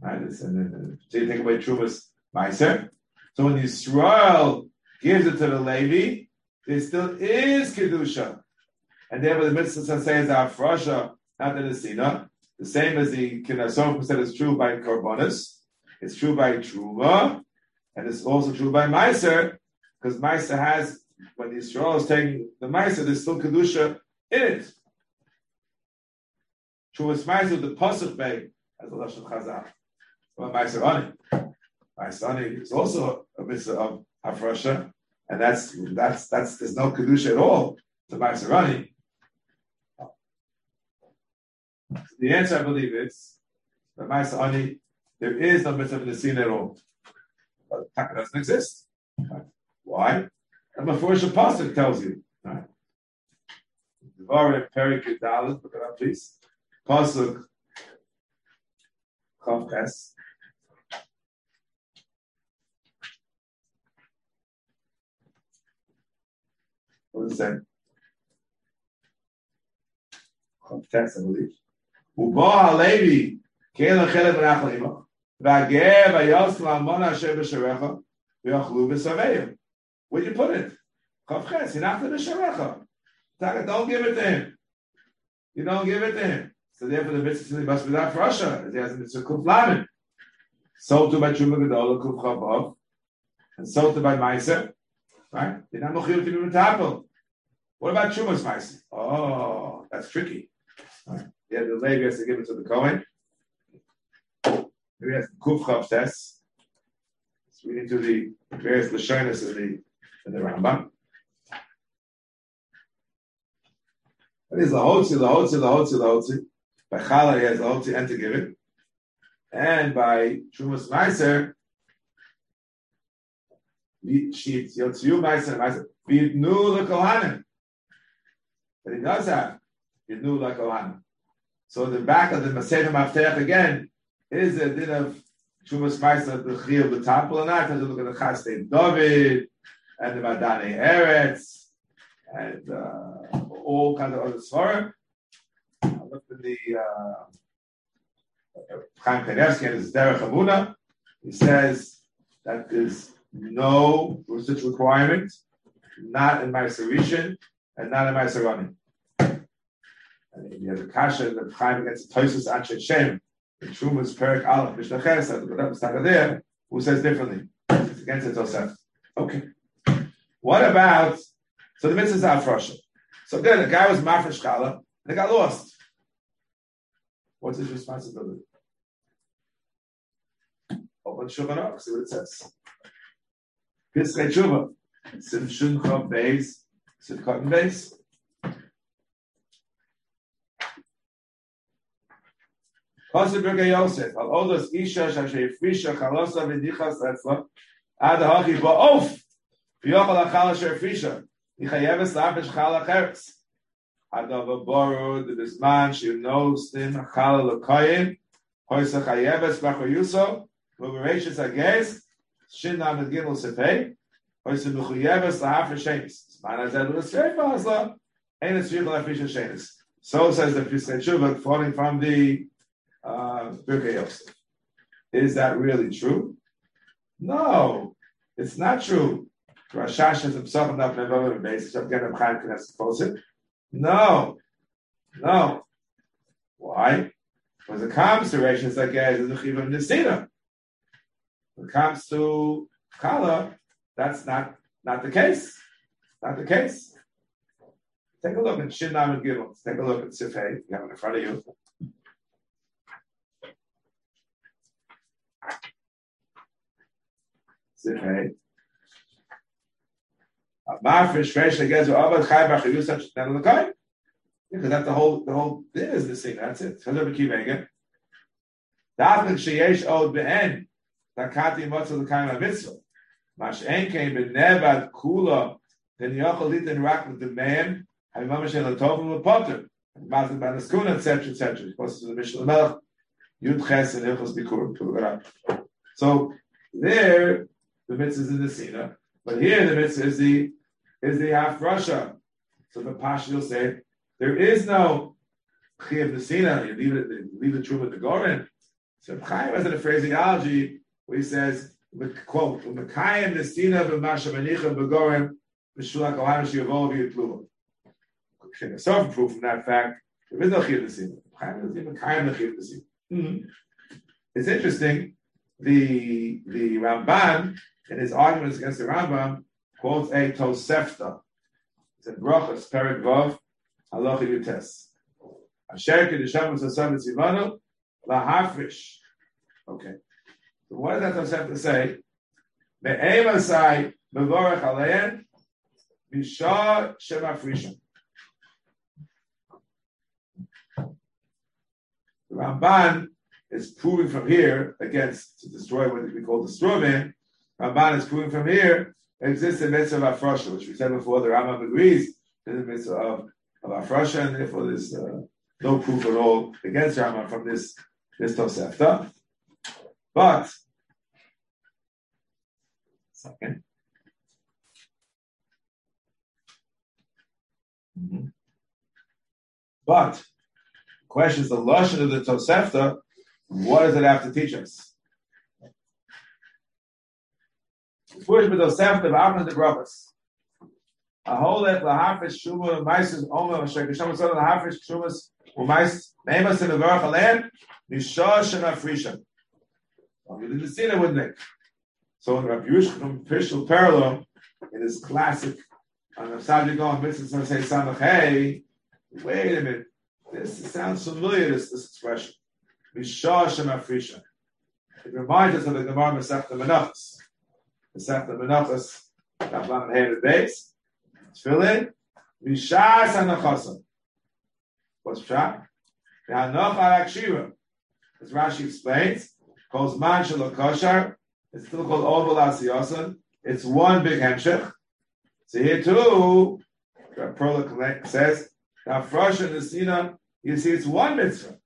Right, it's in, so you think about Truma's Meiser. So when Israel gives it to the Levi, there still is Kedusha. and therefore the mitzvah says that Frasha, not the Nesina, the same as the Kinasov said is true by Korbonis, it's true by Truma, and it's also true by Meiser, because Meiser has, when Israel is taking the Meiser, there's still Kedusha in it. Trumas Meiser, the Pasuk Bay, as the Lashon Chazal. Well, Meiser Ani. Meiser Ani is also a mitzvah of Hafrasha, and that's, that's, that's, there's no Kedusha at all to Meiser Ani. The answer, I believe, is that Ma'asa Ani, there is no mitzvah in the scene at all. But it doesn't exist. Why? And before Pasuk tells you. Right? Devarim Perik Dalit, look it up, please. Pasuk Chav What does it say? Chav Ches, I believe. ובו הלוי, כן לחלק מנח לאמא, והגאה ויוס לאמון אשר בשעריך, ויאכלו בשבעיהם. Where'd you put it? Chav ches, הנחת בשעריך. Don't give it to him. You don't give it to him. So therefore the mitzvah must be that for Russia. It has a mitzvah kuf lamin. So to by Truma Gedola kuf chavav, and so to by Meiser. Right? They're not mochil to be tapel. What about Truma's Meiser? Oh, that's tricky. Right? Yeah, the Levi has to give it to the Kohen. Maybe that's Kuf Chav Tes. It's reading to the various Lashonis in the, in the Rambam. That is the Hotzi, the Hotzi, the Hotzi, the Hotzi. By Chala, he has the Hotzi and to give it. And by Trumas Meiser, Sheet Yotziu Meiser, Meiser, Vidnu the Kohanim. But he does have Vidnu the Kohanim. So the back of the Masechet Maftech again is a din of Shumas Meister the Chiyuv the temple and that. As you look at the Chasdei David and the Maadanei Eretz and uh, all kinds of other svarim. I looked at the uh, Chaim Kanevsky and his Derech Amuna. He says that there's no such requirement, not in my Rishon and not in my Running. And he has a kasha that Chaim against Toisus Anshe Shem, the Trumas Perik Aleph, Mishnah Ches, there, who says differently. It's against Tosef. Okay. What about, so the mitzvah is Afrosha. So again, the guy was Mafresh Kala, and they got lost. What's his responsibility? Open Shulchan Aruch, see what it says. Piskei Tshuva, Sim Chav Beis, Sim Cotton Beis, Pasuk Birkei Yosef, al odos isha shashe yifrisha chalosa v'dichas etzla, ad hachi ba'of, v'yochal achal asher yifrisha, yichayeves la'afish chal acheres. Hadav boru, the bisman, she knows them, chal l'koyin, hoysa chayeves b'achor yuso, v'bereshis agez, shin na med gimel v'yichal afish shenis. So says the Pischei Tshuva, falling from the uh, Is that really true? No, it's not true. Rashash has himself enough never basis of getting Chaim Knesset No, no. Why? Because to Reish it's like yeah, the Chiv of Nesina. When it comes to Kala, that's not not the case. Not the case. Take a look at Shin and Gimel. Take a look at Sifei. You have it in front of you. Because that's the whole the whole thing is the same. That's it. Daven sheyesh od be'en takati motzah l'kaim mitzvah. Mash en came b'nevad kula then yochel litin rak with the man havimam shel atovim l'potter. Mazel b'anaskun etc. etc. Because to the Mishnah Melech Yud Ches and Ilchos Bikur. So there the mitzvah is in the Sina, but here the mitzvah is the is the half Russia. So the Pasha will say there is no Chiyav Nesina. You leave it, leave the truth with the Goren. So Chaim has a phraseology where he says, quote, "Mekayim Nesina b'masha manicha b'goren b'shulak olam shiyavol v'yitluma." can self proof from that fact. There is no chiyuv nesina. Chaim is even kaim the chiyuv nesina. Mm-hmm. It's interesting. The the Ramban in his arguments against the Rambam quotes a Tosefta. It's in Brachas Perik Vav Halacha Yutes. Asher Kedushav Sasam Tzivanu Lahafrish. Okay. So what does that to say? Me'emasai Mevorach Alein Bisha Shemafrishim. The Ramban is proving from here against to destroy what we call the straw man. Ramban is proving from here exists the mitzvah of Afrosha, which we said before. The Rambam agrees to the mitzvah of, of Afrosha, and therefore there's uh, no proof at all against Rambam from this this Tosefta. But second. Mm-hmm. But the question is the lashon of the Tosefta. What does it have to teach us? Push with Tosefta of Avon the brothers. A whole let lahafish shuma meises omer shekisham so lahafish shumas umeis nemas in the verach alen mishash and afrishan. You didn't see that, wouldn't it? So in Rabbi Yerucham Fishel Perla in his classic on the subject on mitzvah say samach hey, wait a minute, this sounds familiar. This this expression, mishash and afrishan. It reminds us of the Gemara Masechta Menachos. Masechta Menachos, Head base. Tefillin, Mishas Hanachosam. What's Pshat? The Hanoch Arakshira. As Rashi explains, calls Man Shalakashar. It's still called Oval Asiyasan. It's one big hemshech. So here too, Perla says, now Frosh and Nesina, you see it's one mitzvah.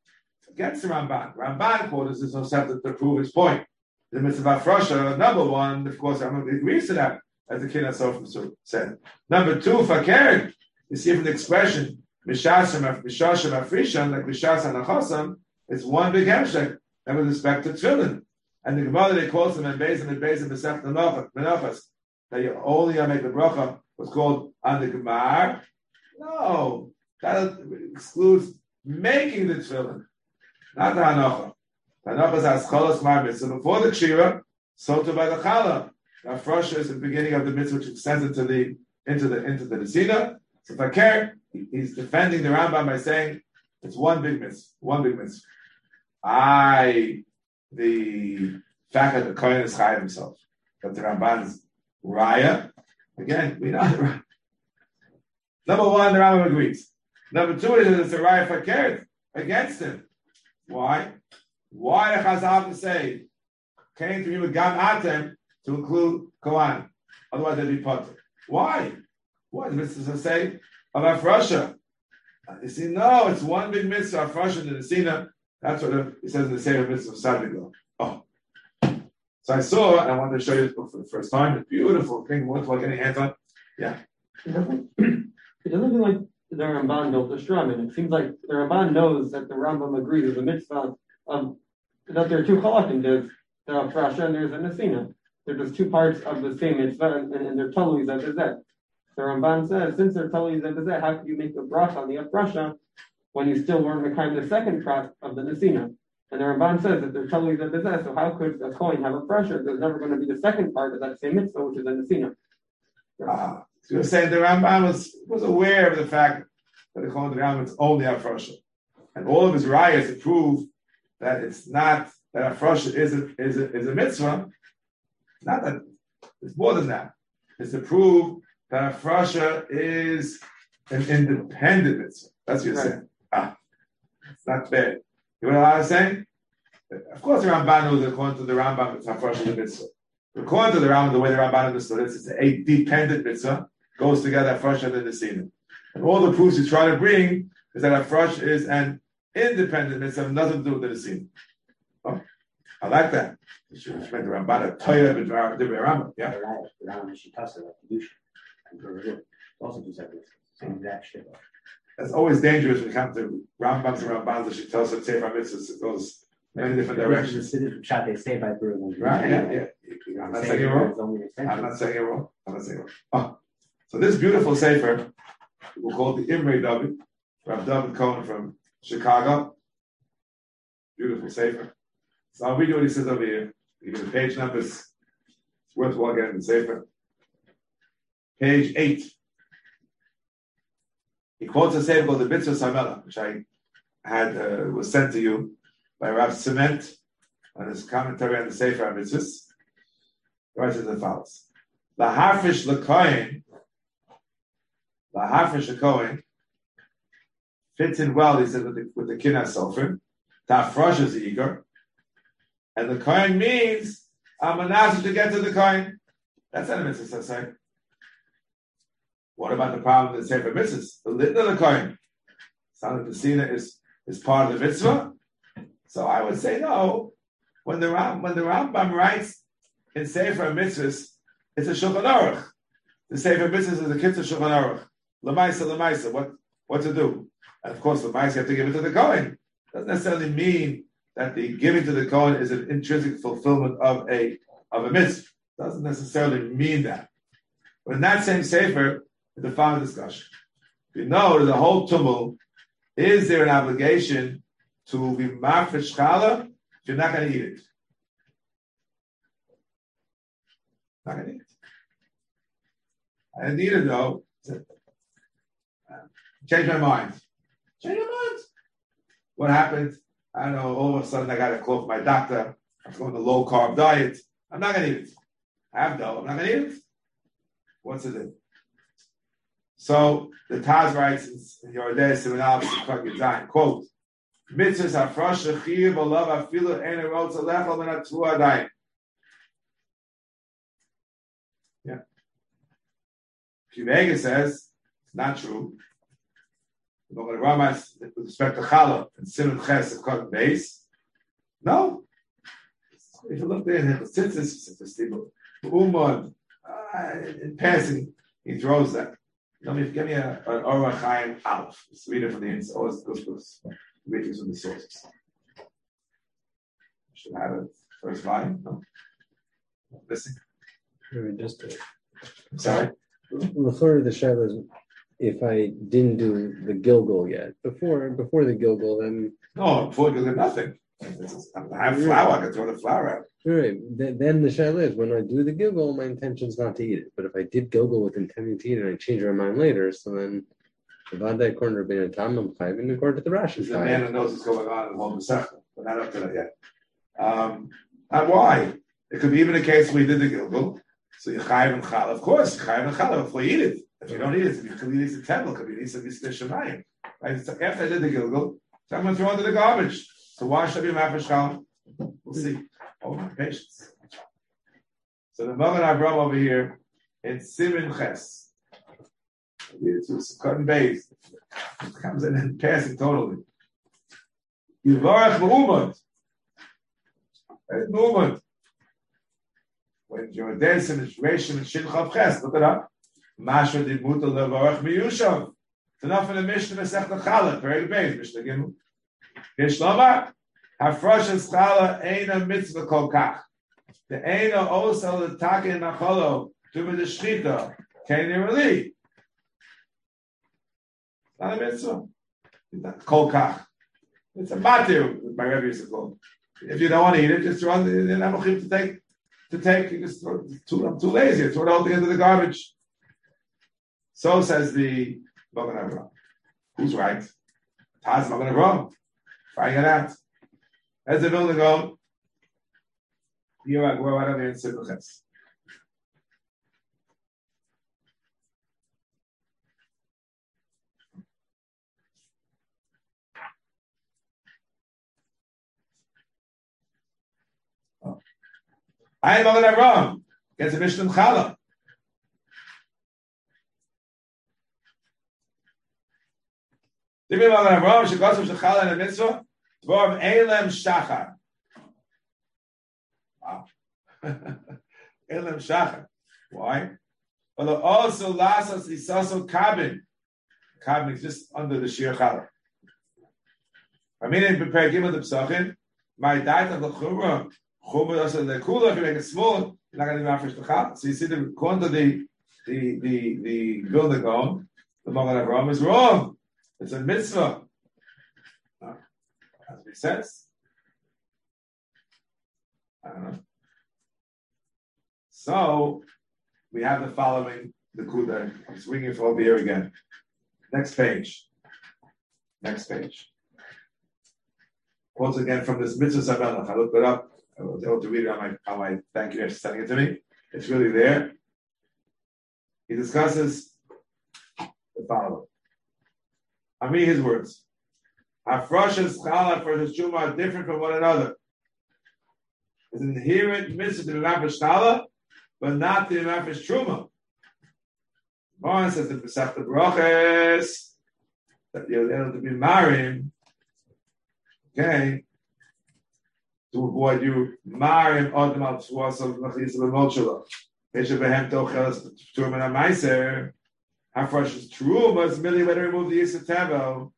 Against the Ramban. Ramban quotes this no to prove his point. The mitzvah Frosha, uh, number one, of course, I'm agrees to that, as the Kina Sof said. Number two, Fakir, you see from the expression, Mishashim Afrishan, like Mishas Anachosam, it's one big hemshek, and with respect to Tefillin. And the Gemara they calls them and Bezim and Bezim Besef Menachas, that you only make the bracha was called on the Gemara. No, that excludes making the tefillin, not the hanacha. The hanacha is aschalas mar So before the kshira, so to by the chala. Now, frosha is the beginning of the mitzvah which extends into the into the into the nesina. So if I care, he's defending the Rambam by saying it's one big mitzvah, one big mitzvah. I the fact that the Kohen is chayav himself, that the Ramban's raya. Again, we know Number one, the Rambam agrees. Number two is it's a raya fakir against him. Why? Why the Chazal say came to you with gam atem to include Kohen? Otherwise, they'd be potter. Why? Why? The mitzvah say of Afrasha. You see, no, it's one big mitzvah, Afrasha and the Nesina. That's what it says in the same mitzvah of Sadiq. Oh. So I saw, and I wanted to show you this book for the first time. It's beautiful. What's like any hands on? Yeah. It doesn't, it seem like the Ramban built a strum, and it seems like the Ramban knows that the Rambam agrees with the mitzvah of that there are two halakim. There's the Afrasha and there's a Nesina. They're just two parts of the same mitzvah, and, and, they're totally that. The Ramban says, since they're totally that is that, how could you make the bracha on the Afrasha when you still weren't kind the second part of the Nesina? And the Ramban says that they're totally that, possess, so how could a coin have a pressure? There's never going to be the second part of that same mitzvah, which is the Nesina. Ah, so you're saying the Ramban was, was aware of the fact that the Kohen Rambam is only Afrosha. And all of his riots to prove that it's not that Afrosha is a, is a, is a mitzvah, not that it's more than that. It's to prove that Afrosha is an independent mitzvah. That's what you're right. saying. Ah, it's not bad. You know what I'm saying? Of course, the Ramban knows that according to the Rambam, it's of the mitzvah. According to the Rambam, the way the Ramban understood it, it's a dependent mitzvah, goes together Afrosha and the Nesina. And all the proofs you try to bring is that Afrosh is an independent mitzvah, nothing to do with the scene. Oh, I like that. You should have spent the Ramban, Toya, the Rambam. Yeah. The Rambam, Shitasa, and also two separate, same exact shit. That's always dangerous when it comes to Rambams and Rambans, the Shitasa, Sefer Mitzvahs. It goes many different directions. They say by Right, yeah, yeah. I'm not saying it wrong. I'm not saying it wrong. I'm not saying it wrong. Oh. So this beautiful Sefer We'll call it the Imre David. Rav David Cohen from Chicago. Beautiful Sefer. So I'll read you what he says over here. You get the page numbers. It's worthwhile getting the Sefer. Page 8. He quotes a Sefer called the Mitzvah Samela, which I had uh, was sent to you by Rav Cement on his commentary on the Sefer Mitzvahs. He writes as follows. The Harfish Lekoin, the Harfish Lekoin, fits in well, he said, with the, with the Kinah Sulfur. Tafrosh is eager. And the coin means Amanaz to get to the coin. That's not a mitzvah. What about the problem the Sefer Mitzvahs? The little of the coin. The Sina is, is part of the mitzvah. So I would say no. When the Ram, when the Rambam writes in Sefer Mitzvahs, it's a Shulchan Aruch. The Sefer Mitzvahs is a Kitzur Shulchan Aruch. Lamaisa, Lamaisa, what, what to do? And of course, Lamaisa, you have to give it to the Kohen. Doesn't necessarily mean that the giving to the Kohen is an intrinsic fulfillment of a, of a mitzvah. Doesn't necessarily mean that. But in that same Sefer, the following discussion. We know that the whole tumult, is there an obligation to be mafresh challah if you're not going to eat it? Not going to eat it. I didn't eat it though. Change my mind. Change my mind. What happened? I don't know. All of a sudden, I got a call from my doctor. I'm going to low carb diet. I'm not going to eat it. I have no. I'm not going to eat it. What's it? So the Taz writes in Yordei Simonal Design quote Mitzvahs hafrosh shechiv olav afilu en erot zalechol min atu adayim. Yeah. Kivega says it's not true. When Rama with respect to Challah and Simon Ches of Cotton Base, no. If you look there in the Tzitzis, Umad, in passing, he throws that. Let me give me a, an Orah Chaim Aleph. Just read it from the inside. Always goes to read these from the sources. Should have it oh, first line. No, missing. Just I'm sorry. refer to the Shabbos if I didn't do the Gilgal yet. Before before the Gilgal, then No, before get nothing. I have flour. I can throw the flour out. right, then, the Shaila is when I do the Gilgal, my intention is not to eat it. But if I did Gilgal with intending to eat it and I change my mind later, so then Avada according to Rabbeinu Tam, I'm chayvin according to the Rashi. He's the man who knows what's going on in the whole Masechta. We're not up to that yet. Um, and why? It could be even a case where you did the Gilgal. So you chayiv and chal. Of course, chayiv and chal before you eat it. If you don't eat it, you could eat it a temple, could be eat some Yisrael Shemayim. Right? So after I did the Gilgal, so I'm going to throw it into the garbage. So why should I be mafish chal? We'll see. Oh, Hold on, patience. So the Magen Avram over here in Simon Ches. It's cutting base. It comes in and passing totally. Yivarach Mu'umad. Right, Mu'umad. When you're there, some Reshim and Shin Chav Ches, look it up. Masha di Muta Levarach Miyushav. It's enough in the Mishnah Mesech Chalak, very base, Mishnah Gimel. Yesh Lomar. Hafrosh Chala Eina Mitzvah Kol Kach. The Eina also the Taka in to be the Shchita, Kain Reli. Not a mitzvah. It's Kol It's a matir, my Rebbe used to call it. If you don't want to eat it, just throw run the Nebuchim to take, to take, you just throw, too, I'm too lazy, throw it all into the garbage. So says the. Who's right? Taz Magen. Trying it out. As the building go, you're going well, I don't even sit with this. I am Magen Avraham. Gets a Mishnah Chala. Divi Magen Avraham, Shekosu Shechala in a mitzvah, Dvorm Elem Shachar. Wow. Elem Shachar. Why? But also Lasas Isaso Kabin. Kabin is just under the Shir Chala. I mean, in prepare Gimel the Psachim, my diet of the Chumrah, Chumrah also the Kula, if you make it small, you're not going to be afresh the Chala. So you see the, according to the, the, the, the building going, The Magen Avraham is wrong. It's a mitzvah. To make sense. I don't know. So we have the following the kuda. I'm swinging for over here again. Next page. Next page. Quotes again from this mitzvah Samelach. I looked it up. I was able to read it on my on my thank you for sending it to me. It's really there. He discusses the following. I mean his words. Afrashas chala for his truma are different from one another. It's an inherent mitzvah to the Nafesh chala, but not the Nafesh truma. One says the Pesach Broches that you're able to be married. Okay, to avoid you marim adam al tzuasav machlis l'molshula. Pesha behem tochelas turman ha-meiser. Hafresh is true, but it's merely when to remove the tevel.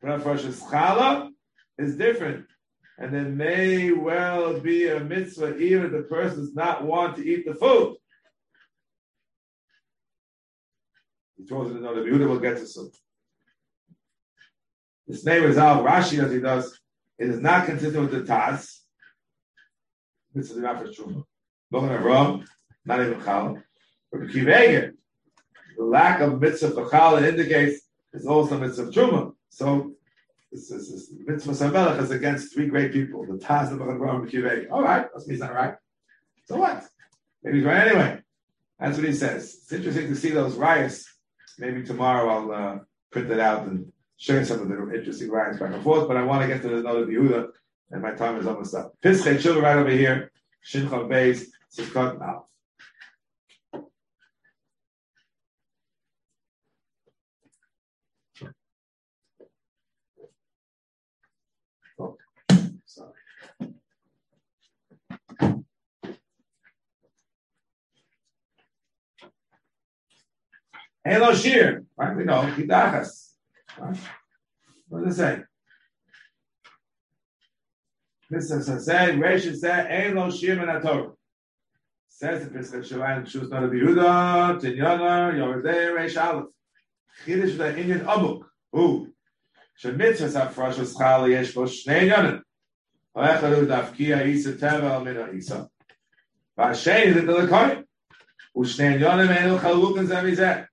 But hafresh is chala is different. And it may well be a mitzvah even if the person does not want to eat the food. He told us to know the will get to soon. This name is Al Rashi as he does. It is not consistent with the Taz. This is not for Truma. Not even Chal. But Kivege, the lack of mitzvah for indicates it's also mitzvah Truma. So this is this mitzvah Samelech is against three great people, the Taz, the Avram, and. All right, that's me, he's not right. So what? Maybe he's right anyway. That's what he says. It's interesting to see those riots. Maybe tomorrow I'll uh, print it out and share some of the interesting riots back and forth, but I want to get to the Yehuda and my time is almost up. Pischei Tshuva right over here, Shincha Beis, Sukkot now. Oh, sorry. Halo Shir, right? We know, Yudachas. Right? What does it say? This is said, Rashi said, Halo Shir Menator. Says the Pesach Shalayim, Shus Noda BiYehuda, Tinyana, Yoredei, Reish Aleph. Chidish the Indian Abuk. Who? Shemitzvah Safrash Eschal Yesh Bo Shnei Yonim. Ha'echad Hu Dafkia Isa al Mina Isa. Va'ashen Yidit Lekoyim. Ushnei Yonim Enu chalukin and Zemizeh.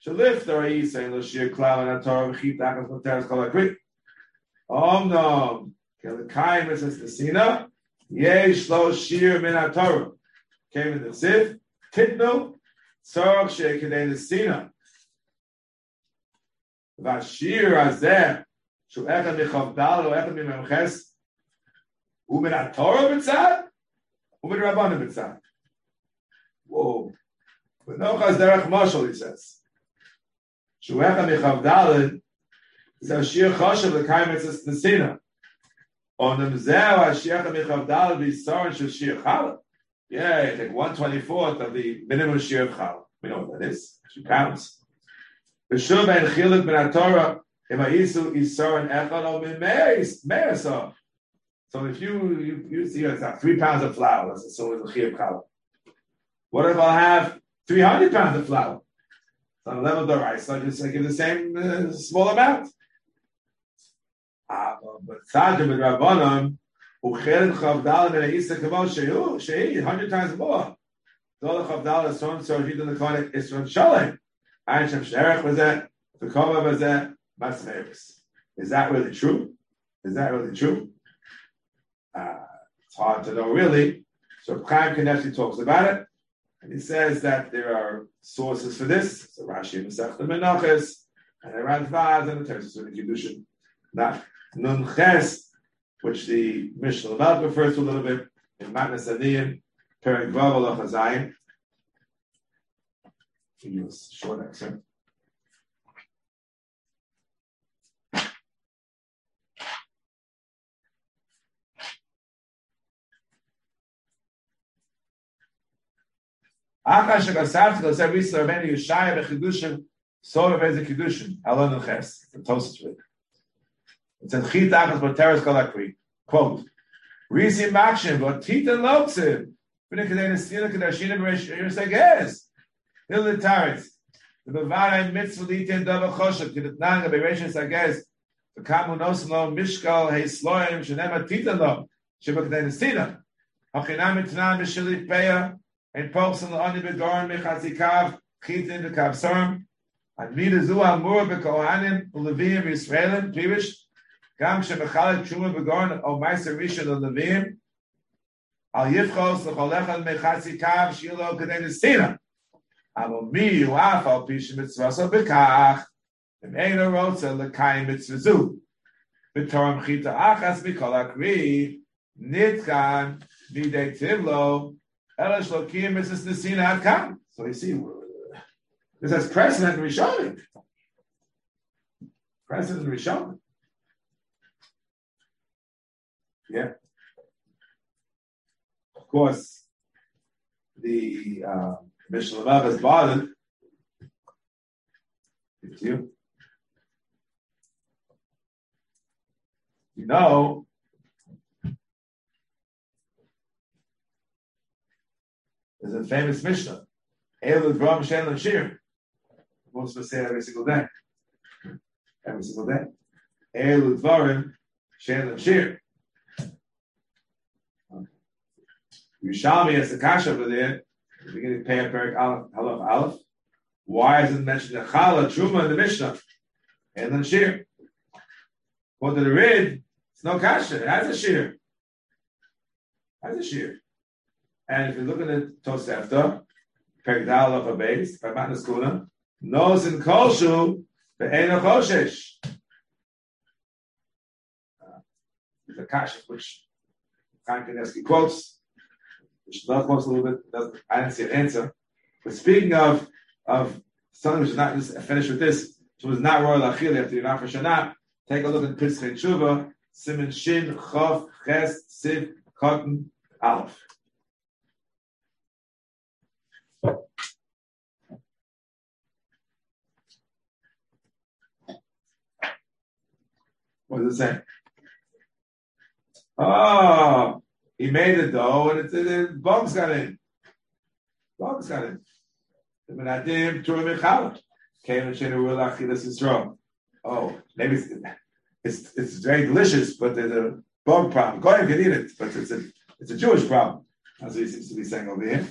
שלפטר האיסה אין לו שיר כלל מן התורה וכי תחת מותרת כל הקרי. אומנם Kelekayim is the Sina. Yesh lo shir min haTorah. Came in the Sif. Titnu. Tzorach she'kedei the Sina. Vashir azeh. Shu echad michavdal o echad mimemches. U min haTorah b'tzad? U min Rabbanim b'tzad? Whoa. But no chaz derech mashal, he says. Shu echad michavdal is a shir choshev l'kayim is the Sina. On them zeh Hashiach Michavdal B'Yisrael Shel Shir Chala. Yeah, take one twenty fourth of the minimum shir of Chala. We know what that is. She counts. B'Shuv Ben Chilik Ben Torah Imayisu Yisrael Echad Al Meis Meisah. So if you you, you see it's like three pounds of flour, let's assume it's a chiyuv chala. What if I have three hundred pounds of flour? So the level the I just give the same uh, small amount. but Tzaddim and Rabbanim, who cheren chavdal and Isa kavon shehu, shehi, hundred times more. Zol chavdal is and so, he didn't call it Isran Shalem. Ein Shem Sherech was that, the Kova was that, Masmevis. Is that really true? Is that really true? Uh, it's hard to know really. So Chaim Kanievsky talks about it, and he says that there are sources for this. So Rashi Masech the Menachos, and around Vaz and the Tersus of the Kiddushin. Nun Ches, which the Mishnah Lamal refers to a little bit in Matnas Adiyim, Perik Vav Allah Chazayim. Use short excerpt. Akash Gasavti goes every Slovenia Achas Boteres Kolakri. Quote, Risi Makshim, but Tita lo, and popes in the oni begoren mechazikav, chitin v'kav sorim, and mida zu amur bekohanim, ulevim Yisraelim, pirish, gam shemechalek tshuma begoren, o meiser rishon ulevim, al yifchos l'chol echad mechazikav, shilo k'day nestina. אבל מי הוא אף על פי שמצווסו בכך, אם אינו רוצה לקיים מצווה זו. בתור מחיתה אחס מכל הקריא, נתקן בידי טיבלו, so you see, this has precedent in Rishonim. Precedent in Rishonim. Yeah. Of course, the uh, Mishnah Lavav is bothered. It's you. You know there's a famous Mishnah. Elu Drum Shen and Shir. Most of us say every single day. Every single day. Elu Dvarim Shen and Shir. Yerushalmi has a kasha over there the beginning Pei Perik Aleph, Aleph, Aleph. Why is it mentioned the Chala, Truma, in the Mishnah? And then Shir. What did it read? It's no kasha. It has a Shir. It has a Shir. And if you look at the Tosefta, Perik Aleph, a base, by Matnas Kuna, knows in Kolshu, the Eino Choshesh. Uh, the kasha, which Chaim Kanievsky quotes, Shloch quotes a little bit. Doesn't, I didn't see an answer. But speaking of of something which is not just finish with this, which was not royal achil after Yom Shana. Take a look at Pischei Tshuva, Simon Shin Chof Ches Siv Cotton Aleph. What does it say? Oh, he made the dough and it, it, bugs got in. Bugs got in. Came and said, "Will achilas Yisrael." Oh, maybe it's, it's it's very delicious, but there's a bug problem. Goyim can eat it, but it's a it's a Jewish problem. As he seems to be saying over here.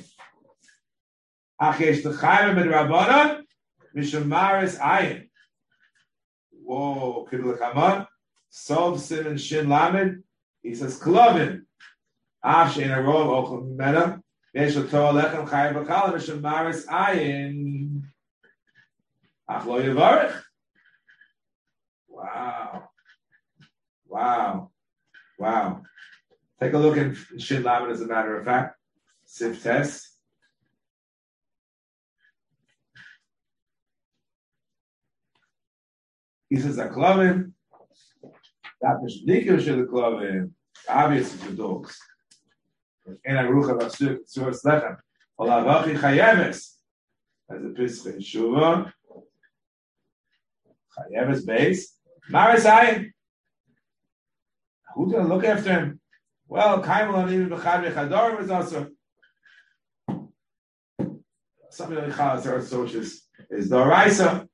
Achesh l'chaim mit Rabbanon mishamaris ayin. Whoa, kidul l'chaman. Sov Simon Shin Lamed, he says, Klovin, Ash in a row, Ochel Mena, Yeshel Torah Lechem Chayim Bakalam, Yeshel Maris Ayin, Ach Lo Yevarech. Wow. Wow. Wow. Take a look at Shin Lamed as a matter of fact. Sif test. He says, a Aklovin, that is nicker should the club obviously the dogs and a ruach of sir sir slachem ola vachi chayeves. As a pesach shuva chayeves base. Marisai who's going to look after him? Well kaimel even bechad bechador was also. Something like chalas associates is the raisa.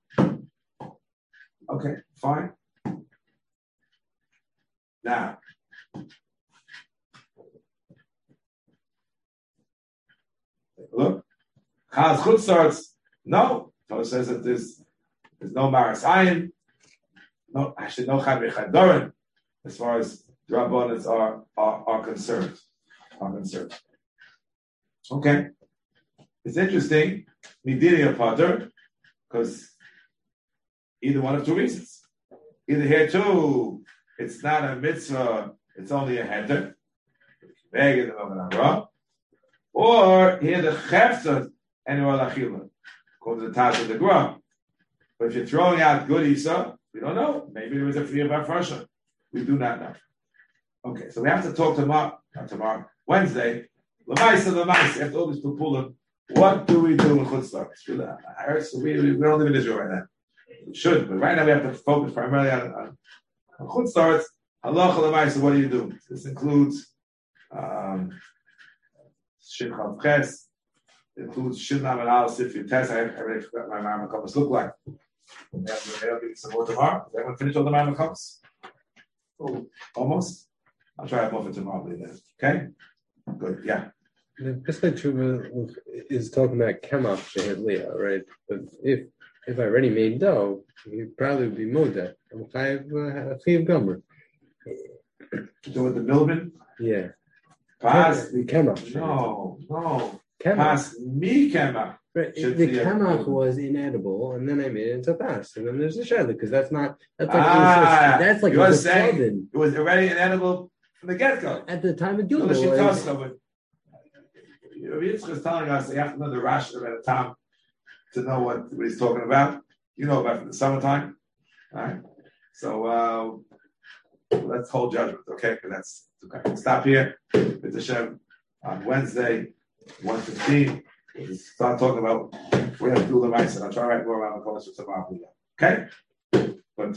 Okay fine. Now, Look, Chaz Chutz starts. No, Torah says that there's there's no Maras Ayin. No, actually, no Chad Doran as far as Rabbanans are, are are concerned. Are concerned. Okay, it's interesting. Midiri a Potter because either one of two reasons. Either here too, it's not a mitzvah; it's only a heter. Or here the chefza and achila, according to the Taz of the Gra. But if you're throwing out good Isa, we don't know. Maybe there was a free of Afrasha. We do not know. Okay, so we have to talk tomorrow, not tomorrow, Wednesday. Lamaisa, Lamaisa, after all this Pupulim, what do we do in Chutzlar? We, we don't live in Israel right now. We should, but right now we have to focus primarily on, on, on Chutzlar. Halacha Lamaisa, what do you do? This includes um, Shin Chav Ches, includes Shinam and Al Sifri test. I already forgot my Mama Compass look like. And then I'll give some more tomorrow. Is everyone finished all the Mama Compass? Oh, Almost? I'll try it more for tomorrow then. Okay? Good, yeah. The Pischei Tshuva is talking about kemach shehit leah, right? But if if I already made dough, you probably would be moda. Chayiv uh, chayiv gomer. Do with the Milman? Yeah. Pass. the kemach. No, no. Kemach. Pass me kemach. Right. The kemach was inedible, and then I made it into pass, and then there's the shayla because that's not that's like Ah, that's like you're saying- It was already inedible from the get-go. at the time of Gilgal. it was- Yitzchak is telling us they have to know the Rashi at a time to know what, what he's talking about. You know about from the summertime, all right? So uh, let's hold judgment, okay? Because that's okay. Stop here. With Hashem on Wednesday, one fifteen. We'll start talking about we have to do the mice, and I'll try to write more around the for tomorrow. Okay, but